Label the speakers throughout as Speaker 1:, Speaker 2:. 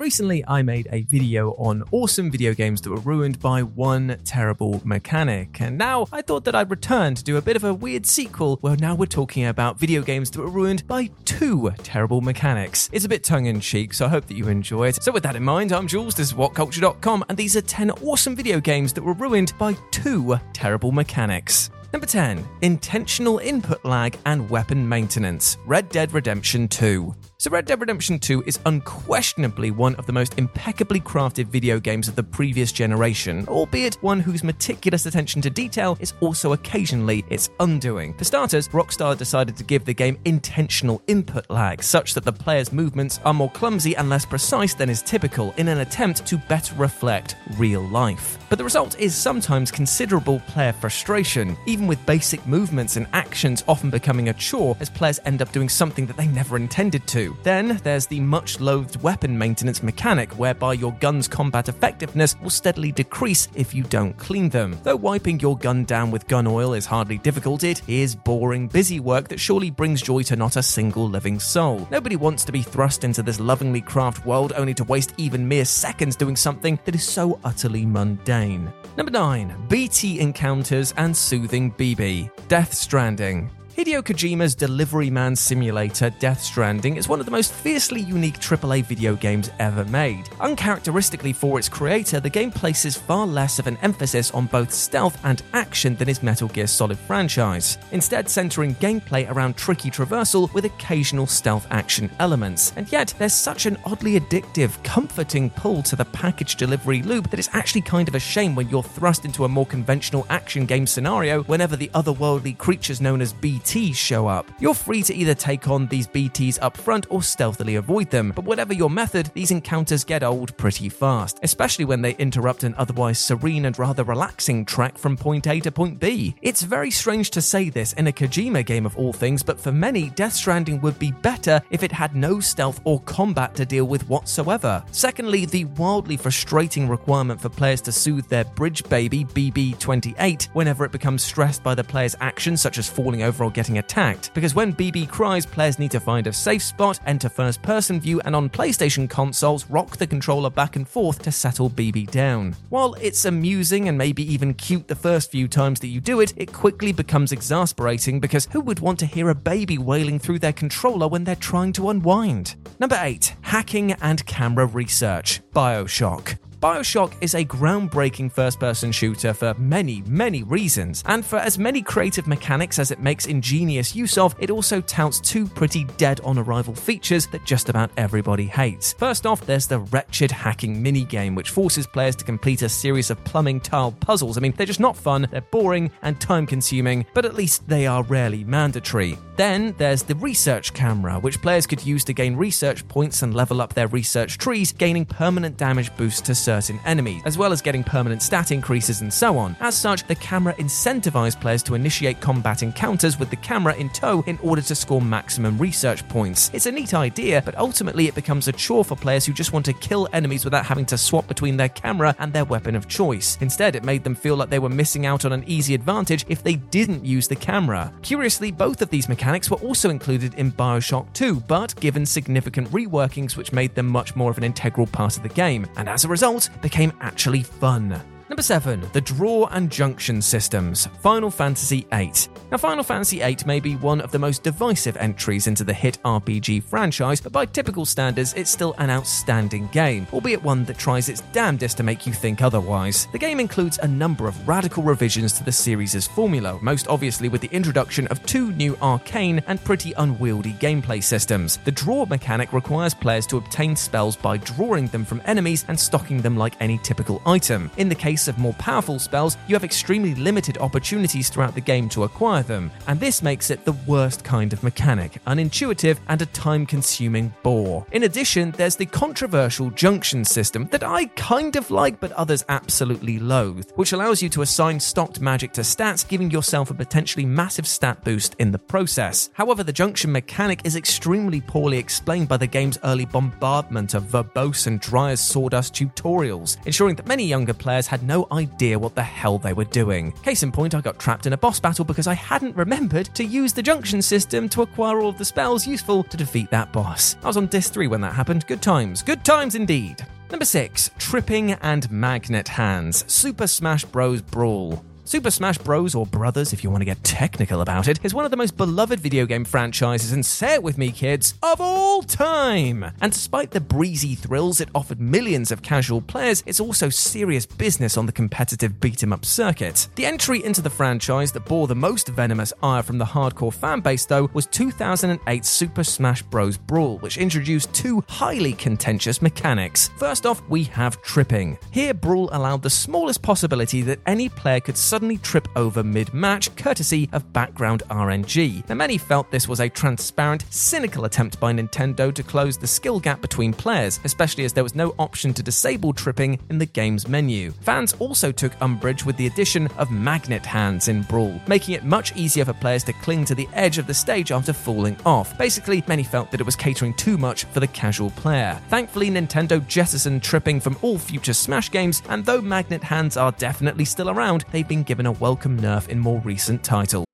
Speaker 1: Recently, I made a video on awesome video games that were ruined by one terrible mechanic, and now I thought that I'd return to do a bit of a weird sequel where now we're talking about video games that were ruined by two terrible mechanics. It's a bit tongue in cheek, so I hope that you enjoy it. So, with that in mind, I'm Jules, this is WhatCulture.com, and these are 10 awesome video games that were ruined by two terrible mechanics. Number 10 Intentional Input Lag and Weapon Maintenance Red Dead Redemption 2. So, Red Dead Redemption 2 is unquestionably one of the most impeccably crafted video games of the previous generation, albeit one whose meticulous attention to detail is also occasionally its undoing. For starters, Rockstar decided to give the game intentional input lag, such that the player's movements are more clumsy and less precise than is typical in an attempt to better reflect real life. But the result is sometimes considerable player frustration, even with basic movements and actions often becoming a chore as players end up doing something that they never intended to. Then there's the much loathed weapon maintenance mechanic, whereby your gun's combat effectiveness will steadily decrease if you don't clean them. Though wiping your gun down with gun oil is hardly difficult, it is boring, busy work that surely brings joy to not a single living soul. Nobody wants to be thrust into this lovingly crafted world only to waste even mere seconds doing something that is so utterly mundane. Number 9 BT Encounters and Soothing BB Death Stranding. Hideo Kojima's Delivery Man Simulator Death Stranding is one of the most fiercely unique AAA video games ever made. Uncharacteristically for its creator, the game places far less of an emphasis on both stealth and action than his Metal Gear Solid franchise, instead centering gameplay around tricky traversal with occasional stealth action elements. And yet, there's such an oddly addictive, comforting pull to the package delivery loop that it's actually kind of a shame when you're thrust into a more conventional action game scenario whenever the otherworldly creatures known as BT BTs show up. You're free to either take on these BTs up front or stealthily avoid them, but whatever your method, these encounters get old pretty fast, especially when they interrupt an otherwise serene and rather relaxing track from point A to point B. It's very strange to say this in a Kojima game of all things, but for many, Death Stranding would be better if it had no stealth or combat to deal with whatsoever. Secondly, the wildly frustrating requirement for players to soothe their bridge baby, BB28, whenever it becomes stressed by the player's actions, such as falling over or getting attacked, because when BB cries, players need to find a safe spot, enter first person view, and on PlayStation consoles, rock the controller back and forth to settle BB down. While it's amusing and maybe even cute the first few times that you do it, it quickly becomes exasperating because who would want to hear a baby wailing through their controller when they're trying to unwind? Number 8 Hacking and Camera Research Bioshock. Bioshock is a groundbreaking first person shooter for many, many reasons, and for as many creative mechanics as it makes ingenious use of, it also touts two pretty dead on arrival features that just about everybody hates. First off, there's the wretched hacking minigame, which forces players to complete a series of plumbing tile puzzles. I mean, they're just not fun, they're boring and time consuming, but at least they are rarely mandatory. Then there's the research camera, which players could use to gain research points and level up their research trees, gaining permanent damage boosts to certain enemies, as well as getting permanent stat increases and so on. As such, the camera incentivized players to initiate combat encounters with the camera in tow in order to score maximum research points. It's a neat idea, but ultimately it becomes a chore for players who just want to kill enemies without having to swap between their camera and their weapon of choice. Instead, it made them feel like they were missing out on an easy advantage if they didn't use the camera. Curiously, both of these mechanics were also included in Bioshock 2, but given significant reworkings which made them much more of an integral part of the game, and as a result, became actually fun. Number 7. The Draw and Junction Systems, Final Fantasy VIII. Now, Final Fantasy VIII may be one of the most divisive entries into the hit RPG franchise, but by typical standards, it's still an outstanding game, albeit one that tries its damnedest to make you think otherwise. The game includes a number of radical revisions to the series' formula, most obviously with the introduction of two new arcane and pretty unwieldy gameplay systems. The draw mechanic requires players to obtain spells by drawing them from enemies and stocking them like any typical item. In the case of more powerful spells, you have extremely limited opportunities throughout the game to acquire them, and this makes it the worst kind of mechanic, unintuitive and a time consuming bore. In addition, there's the controversial junction system that I kind of like but others absolutely loathe, which allows you to assign stocked magic to stats, giving yourself a potentially massive stat boost in the process. However, the junction mechanic is extremely poorly explained by the game's early bombardment of verbose and dry sawdust tutorials, ensuring that many younger players had no idea what the hell they were doing. Case in point, I got trapped in a boss battle because I hadn't remembered to use the junction system to acquire all of the spells useful to defeat that boss. I was on disc 3 when that happened. Good times. Good times indeed. Number 6. Tripping and Magnet Hands Super Smash Bros. Brawl. Super Smash Bros. or Brothers, if you want to get technical about it, is one of the most beloved video game franchises, and say it with me, kids, of all time! And despite the breezy thrills it offered millions of casual players, it's also serious business on the competitive beat 'em up circuit. The entry into the franchise that bore the most venomous ire from the hardcore fanbase, though, was 2008 Super Smash Bros. Brawl, which introduced two highly contentious mechanics. First off, we have tripping. Here, Brawl allowed the smallest possibility that any player could suddenly trip over mid match, courtesy of background RNG. Now, many felt this was a transparent, cynical attempt by Nintendo to close the skill gap between players, especially as there was no option to disable tripping in the game's menu. Fans also took umbrage with the addition of magnet hands in Brawl, making it much easier for players to cling to the edge of the stage after falling off. Basically, many felt that it was catering too much for the casual player. Thankfully, Nintendo jettisoned tripping from all future Smash games, and though magnet hands are definitely still around, they've been given a welcome nerf in more recent titles.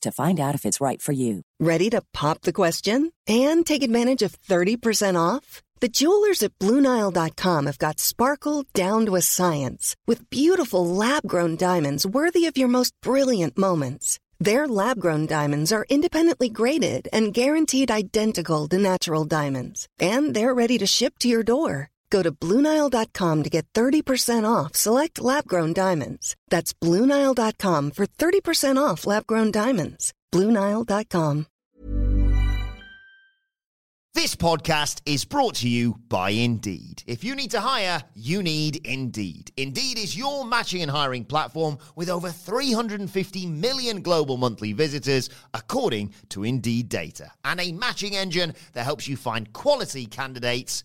Speaker 2: to find out if it's right for you.
Speaker 3: Ready to pop the question and take advantage of 30% off? The jewelers at BlueNile.com have got sparkle down to a science with beautiful lab grown diamonds worthy of your most brilliant moments. Their lab grown diamonds are independently graded and guaranteed identical to natural diamonds, and they're ready to ship to your door. Go to Bluenile.com to get 30% off select lab grown diamonds. That's Bluenile.com for 30% off lab grown diamonds. Bluenile.com.
Speaker 4: This podcast is brought to you by Indeed. If you need to hire, you need Indeed. Indeed is your matching and hiring platform with over 350 million global monthly visitors, according to Indeed data, and a matching engine that helps you find quality candidates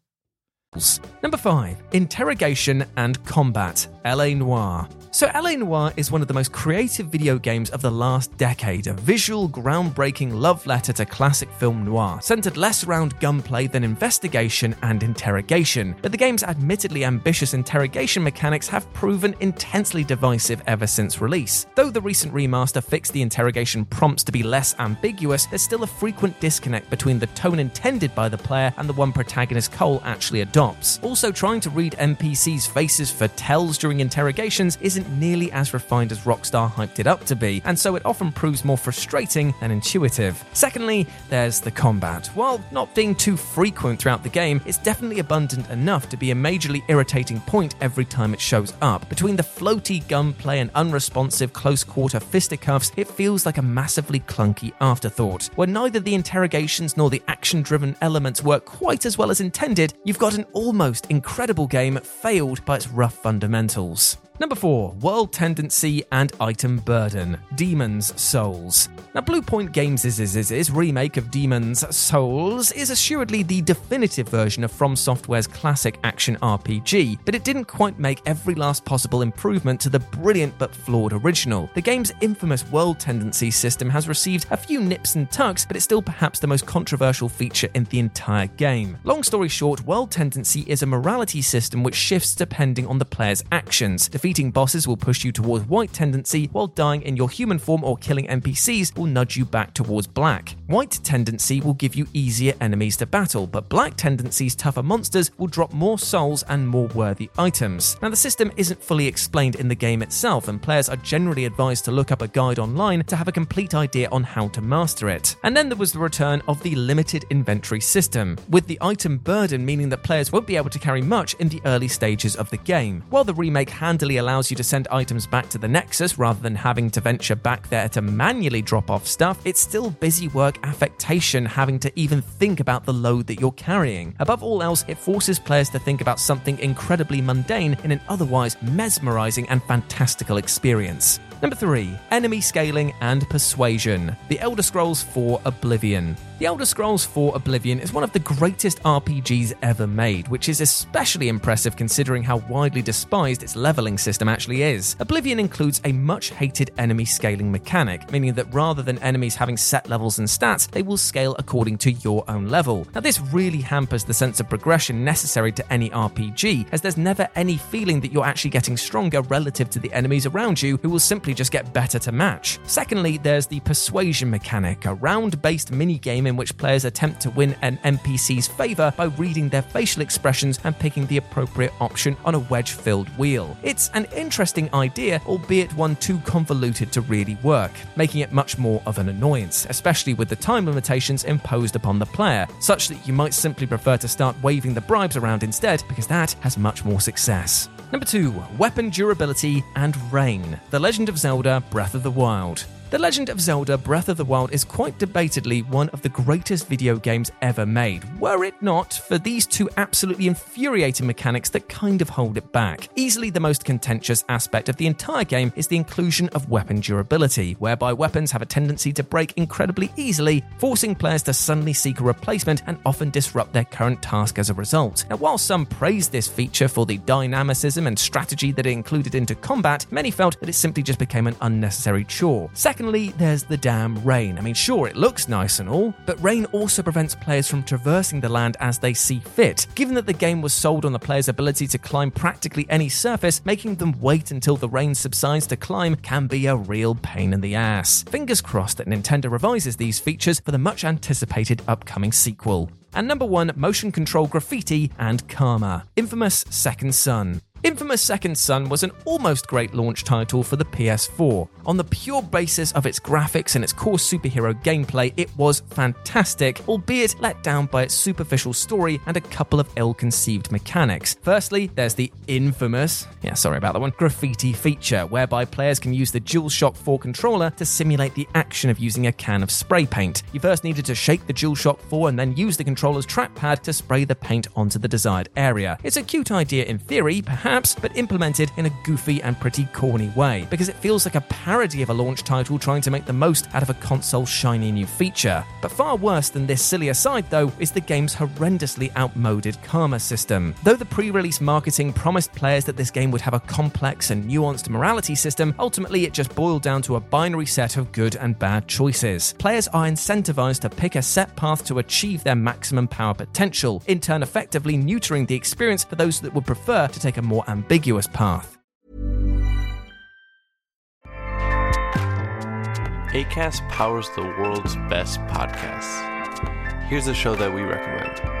Speaker 1: Number 5. Interrogation and Combat LA Noire. So, LA Noire is one of the most creative video games of the last decade, a visual, groundbreaking love letter to classic film noir, centered less around gunplay than investigation and interrogation. But the game's admittedly ambitious interrogation mechanics have proven intensely divisive ever since release. Though the recent remaster fixed the interrogation prompts to be less ambiguous, there's still a frequent disconnect between the tone intended by the player and the one protagonist Cole actually adopts. Also, trying to read NPCs' faces for tells during interrogations isn't nearly as refined as Rockstar hyped it up to be, and so it often proves more frustrating than intuitive. Secondly, there's the combat. While not being too frequent throughout the game, it's definitely abundant enough to be a majorly irritating point every time it shows up. Between the floaty gunplay and unresponsive close quarter fisticuffs, it feels like a massively clunky afterthought. Where neither the interrogations nor the action driven elements work quite as well as intended, you've got an almost incredible game failed by its rough fundamentals. Number 4, World Tendency and Item Burden Demon's Souls. Now, Bluepoint Games' remake of Demon's Souls is assuredly the definitive version of From Software's classic action RPG, but it didn't quite make every last possible improvement to the brilliant but flawed original. The game's infamous World Tendency system has received a few nips and tucks, but it's still perhaps the most controversial feature in the entire game. Long story short, World Tendency is a morality system which shifts depending on the player's actions. Bosses will push you towards white tendency, while dying in your human form or killing NPCs will nudge you back towards black. White tendency will give you easier enemies to battle, but black tendency's tougher monsters will drop more souls and more worthy items. Now, the system isn't fully explained in the game itself, and players are generally advised to look up a guide online to have a complete idea on how to master it. And then there was the return of the limited inventory system, with the item burden meaning that players won't be able to carry much in the early stages of the game. While the remake handily allows you to send items back to the Nexus rather than having to venture back there to manually drop off stuff, it's still busy work affectation having to even think about the load that you're carrying. Above all else, it forces players to think about something incredibly mundane in an otherwise mesmerizing and fantastical experience. Number 3. Enemy Scaling and Persuasion The Elder Scrolls 4 Oblivion. The Elder Scrolls 4 Oblivion is one of the greatest RPGs ever made, which is especially impressive considering how widely despised its leveling system actually is. Oblivion includes a much hated enemy scaling mechanic, meaning that rather than enemies having set levels and stats, they will scale according to your own level. Now, this really hampers the sense of progression necessary to any RPG, as there's never any feeling that you're actually getting stronger relative to the enemies around you who will simply just get better to match. Secondly, there's the persuasion mechanic, a round based mini game in which players attempt to win an NPC's favour by reading their facial expressions and picking the appropriate option on a wedge filled wheel. It's an interesting idea, albeit one too convoluted to really work, making it much more of an annoyance, especially with the time limitations imposed upon the player, such that you might simply prefer to start waving the bribes around instead, because that has much more success. Number 2 Weapon Durability and Rain The Legend of Zelda Breath of the Wild. The Legend of Zelda Breath of the Wild is quite debatedly one of the greatest video games ever made, were it not for these two absolutely infuriating mechanics that kind of hold it back. Easily the most contentious aspect of the entire game is the inclusion of weapon durability, whereby weapons have a tendency to break incredibly easily, forcing players to suddenly seek a replacement and often disrupt their current task as a result. Now, while some praise this feature for the dynamicism and strategy that it included into combat, many felt that it simply just became an unnecessary chore. Secondly, there's the damn rain. I mean, sure, it looks nice and all, but rain also prevents players from traversing the land as they see fit. Given that the game was sold on the player's ability to climb practically any surface, making them wait until the rain subsides to climb can be a real pain in the ass. Fingers crossed that Nintendo revises these features for the much anticipated upcoming sequel. And number one, motion control graffiti and Karma. Infamous Second Son. Infamous Second Son was an almost great launch title for the PS4. On the pure basis of its graphics and its core superhero gameplay, it was fantastic, albeit let down by its superficial story and a couple of ill conceived mechanics. Firstly, there's the infamous, yeah, sorry about that one, graffiti feature, whereby players can use the DualShock 4 controller to simulate the action of using a can of spray paint. You first needed to shake the DualShock 4 and then use the controller's trackpad to spray the paint onto the desired area. It's a cute idea in theory, perhaps perhaps, but implemented in a goofy and pretty corny way, because it feels like a parody of a launch title trying to make the most out of a console's shiny new feature. But far worse than this silly aside, though, is the game's horrendously outmoded karma system. Though the pre release marketing promised players that this game would have a complex and nuanced morality system, ultimately it just boiled down to a binary set of good and bad choices. Players are incentivized to pick a set path to achieve their maximum power potential, in turn, effectively neutering the experience for those that would prefer to take a more ambiguous path.
Speaker 5: ACAST powers the world's best podcasts. Here's a show that we recommend.